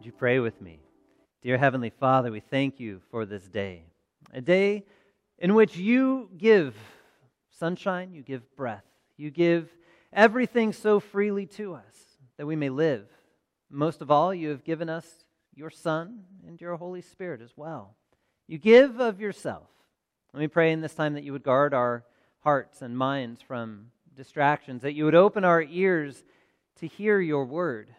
Would you pray with me? Dear Heavenly Father, we thank you for this day, a day in which you give sunshine, you give breath, you give everything so freely to us that we may live. Most of all, you have given us your Son and your Holy Spirit as well. You give of yourself. Let me pray in this time that you would guard our hearts and minds from distractions, that you would open our ears to hear your word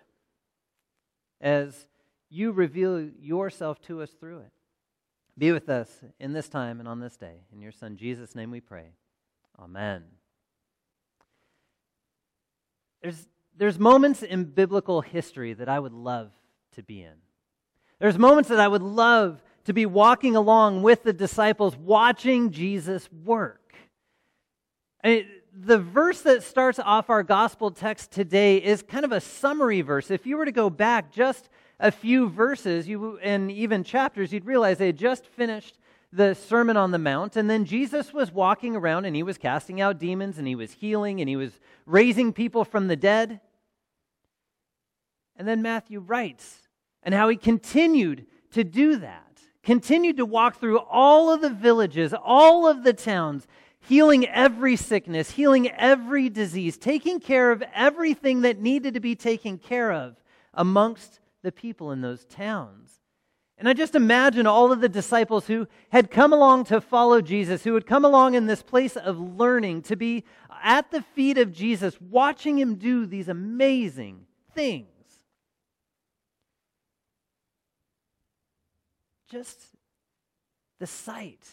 as you reveal yourself to us through it. Be with us in this time and on this day. In your Son, Jesus' name we pray. Amen. There's, there's moments in biblical history that I would love to be in. There's moments that I would love to be walking along with the disciples, watching Jesus work. I the verse that starts off our gospel text today is kind of a summary verse. If you were to go back just a few verses you, and even chapters, you'd realize they had just finished the Sermon on the Mount, and then Jesus was walking around and he was casting out demons and he was healing and he was raising people from the dead. And then Matthew writes, and how he continued to do that, continued to walk through all of the villages, all of the towns, healing every sickness, healing every disease, taking care of everything that needed to be taken care of amongst the people in those towns. And I just imagine all of the disciples who had come along to follow Jesus, who had come along in this place of learning, to be at the feet of Jesus, watching him do these amazing things. Just the sight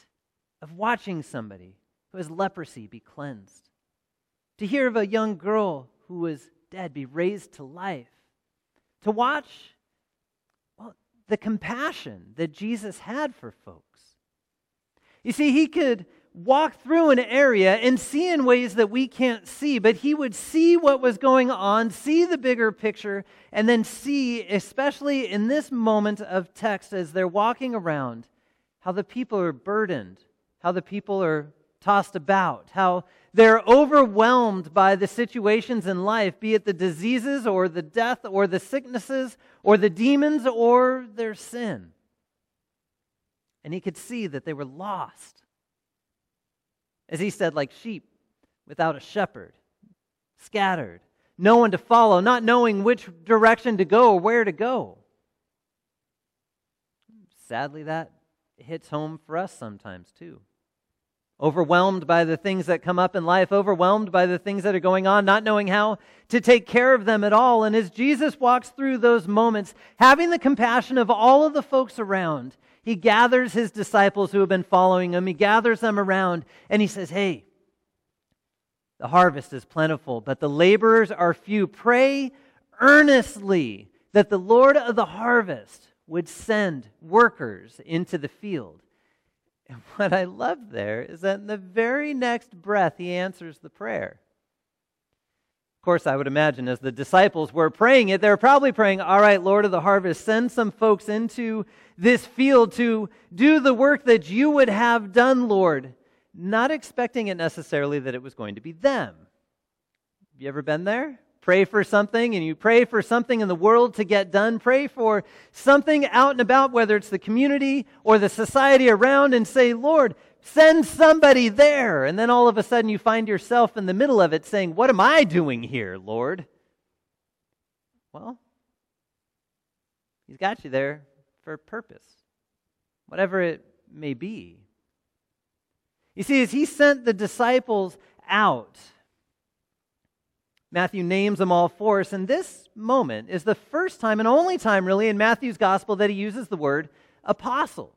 of watching somebody who has leprosy be cleansed, to hear of a young girl who was dead be raised to life, to watch the compassion that Jesus had for folks. You see, he could walk through an area and see in ways that we can't see, but he would see what was going on, see the bigger picture, and then see, especially in this moment of text as they're walking around, how the people are burdened, how the people are tossed about, how they're overwhelmed by the situations in life, be it the diseases or the death or the sicknesses or the demons or their sin. And he could see that they were lost. As he said, like sheep without a shepherd, scattered, no one to follow, not knowing which direction to go or where to go. Sadly, that hits home for us sometimes too overwhelmed by the things that come up in life, overwhelmed by the things that are going on, not knowing how to take care of them at all. And as Jesus walks through those moments, having the compassion of all of the folks around, he gathers his disciples who have been following him, he gathers them around, and he says, Hey, the harvest is plentiful, but the laborers are few. Pray earnestly that the Lord of the harvest would send workers into the field. And what I love there is that in the very next breath, he answers the prayer. Of course, I would imagine as the disciples were praying it, they were probably praying, All right, Lord of the harvest, send some folks into this field to do the work that you would have done, Lord. Not expecting it necessarily that it was going to be them. Have you ever been there? Pray for something and you pray for something in the world to get done, pray for something out and about, whether it's the community or the society around, and say, Lord, send somebody there. And then all of a sudden you find yourself in the middle of it saying, What am I doing here, Lord? Well, He's got you there for a purpose, whatever it may be. You see, as He sent the disciples out, Matthew names them all for us. And this moment is the first time and only time, really, in Matthew's gospel that he uses the word apostles.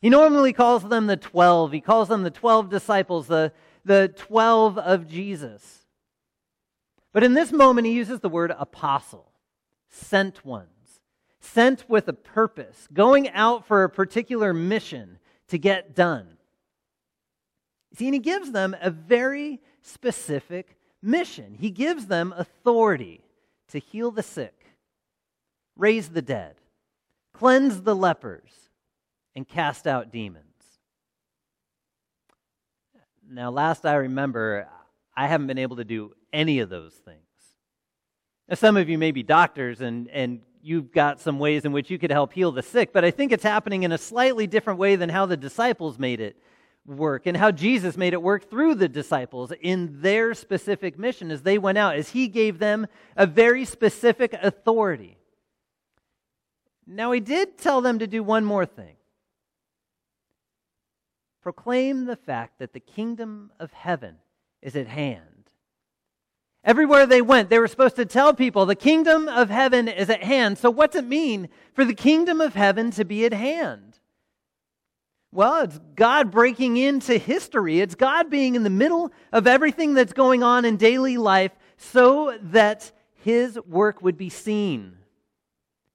He normally calls them the 12. He calls them the 12 disciples, the, the 12 of Jesus. But in this moment, he uses the word apostle, sent ones, sent with a purpose, going out for a particular mission to get done. See, and he gives them a very specific mission. He gives them authority to heal the sick, raise the dead, cleanse the lepers, and cast out demons. Now, last I remember, I haven't been able to do any of those things. Now, some of you may be doctors and, and you've got some ways in which you could help heal the sick, but I think it's happening in a slightly different way than how the disciples made it work and how Jesus made it work through the disciples in their specific mission as they went out, as he gave them a very specific authority. Now, he did tell them to do one more thing proclaim the fact that the kingdom of heaven is at hand. Everywhere they went, they were supposed to tell people the kingdom of heaven is at hand. So, what's it mean for the kingdom of heaven to be at hand? Well, it's God breaking into history. It's God being in the middle of everything that's going on in daily life so that his work would be seen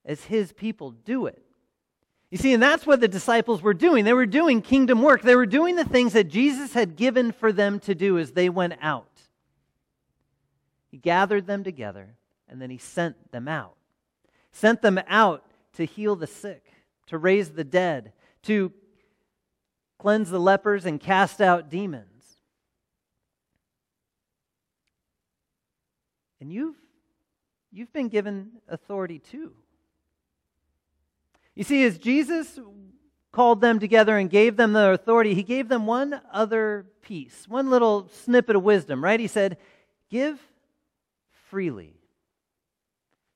as his people do it. You see, and that's what the disciples were doing. They were doing kingdom work. They were doing the things that Jesus had given for them to do as they went out. He gathered them together and then he sent them out. Sent them out to heal the sick, to raise the dead, to cleanse the lepers, and cast out demons. And you've, you've been given authority too. You see, as Jesus called them together and gave them their authority, he gave them one other piece, one little snippet of wisdom, right? He said, Give freely.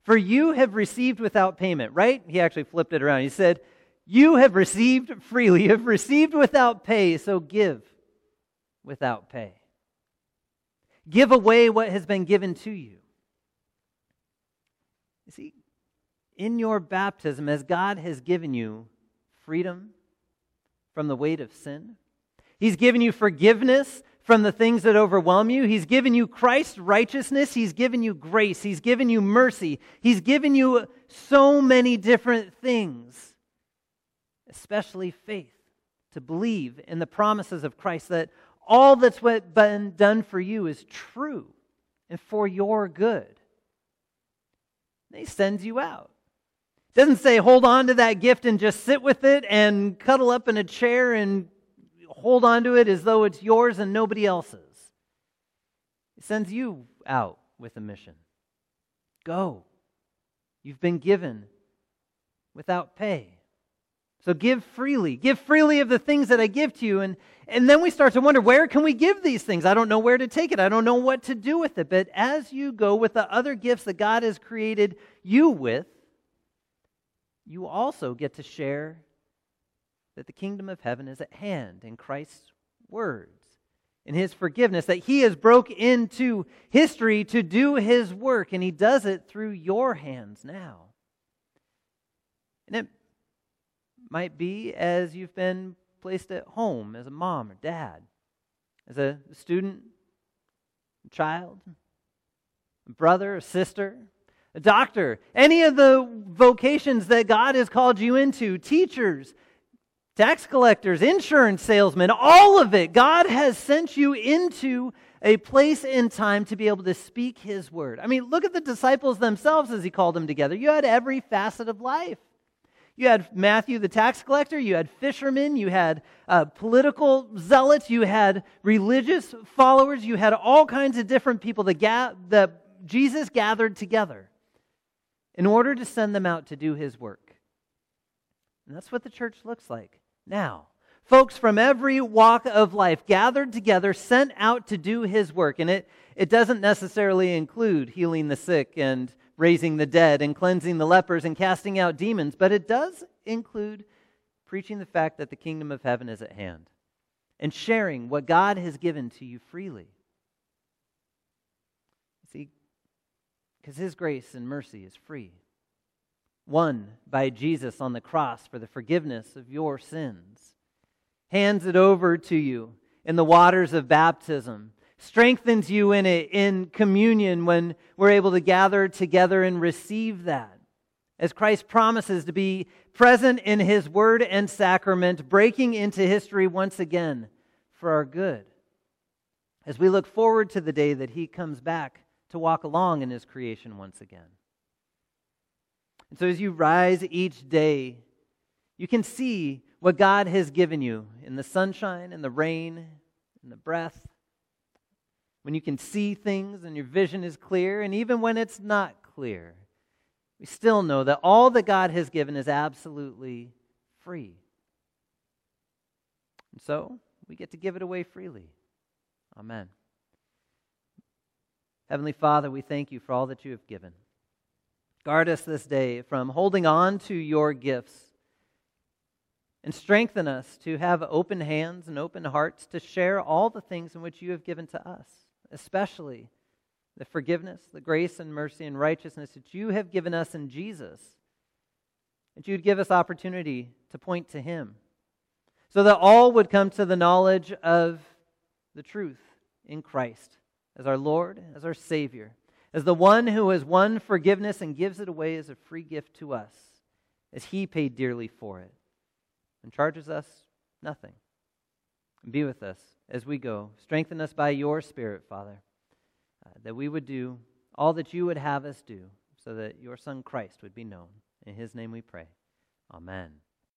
For you have received without payment, right? He actually flipped it around. He said, You have received freely. You have received without pay, so give without pay. Give away what has been given to you. You see, in your baptism, as God has given you freedom from the weight of sin, He's given you forgiveness from the things that overwhelm you. He's given you Christ's righteousness. He's given you grace. He's given you mercy. He's given you so many different things, especially faith, to believe in the promises of Christ that all that's been done for you is true and for your good. he sends you out. doesn't say hold on to that gift and just sit with it and cuddle up in a chair and hold on to it as though it's yours and nobody else's. He sends you out with a mission. Go. You've been given without pay. So give freely. Give freely of the things that I give to you. And, and then we start to wonder where can we give these things? I don't know where to take it. I don't know what to do with it. But as you go with the other gifts that God has created you with, you also get to share that the kingdom of heaven is at hand in Christ's words, in his forgiveness, that he has broke into history to do his work, and he does it through your hands now. And it might be as you've been placed at home as a mom or dad, as a student, a child, a brother, a sister, a doctor, any of the vocations that God has called you into, teachers, tax collectors, insurance salesmen, all of it. God has sent you into a place in time to be able to speak His word. I mean, look at the disciples themselves as He called them together. You had every facet of life. You had Matthew the tax collector, you had fishermen, you had uh, political zealots, you had religious followers, you had all kinds of different people that, ga- that Jesus gathered together in order to send them out to do his work. And that's what the church looks like now. Folks from every walk of life gathered together, sent out to do his work. And it, it doesn't necessarily include healing the sick and raising the dead and cleansing the lepers and casting out demons, but it does include preaching the fact that the kingdom of heaven is at hand and sharing what God has given to you freely. See, because his grace and mercy is free. Won by Jesus on the cross for the forgiveness of your sins, hands it over to you in the waters of baptism, strengthens you in it in communion when we're able to gather together and receive that. As Christ promises to be present in his word and sacrament, breaking into history once again for our good. As we look forward to the day that he comes back to walk along in his creation once again. And so as you rise each day, you can see what God has given you in the sunshine and the rain and the breath. When you can see things and your vision is clear, and even when it's not clear, we still know that all that God has given is absolutely free. And so we get to give it away freely. Amen. Heavenly Father, we thank you for all that you have given. Guard us this day from holding on to your gifts and strengthen us to have open hands and open hearts to share all the things in which you have given to us, especially the forgiveness, the grace and mercy and righteousness that you have given us in Jesus. That you'd give us opportunity to point to him so that all would come to the knowledge of the truth in Christ as our Lord, as our Savior, as the one who has won forgiveness and gives it away as a free gift to us, as He paid dearly for it, and charges us nothing. Be with us as we go. Strengthen us by your Spirit, Father, uh, that we would do all that you would have us do, so that your Son Christ would be known. In His name we pray. Amen.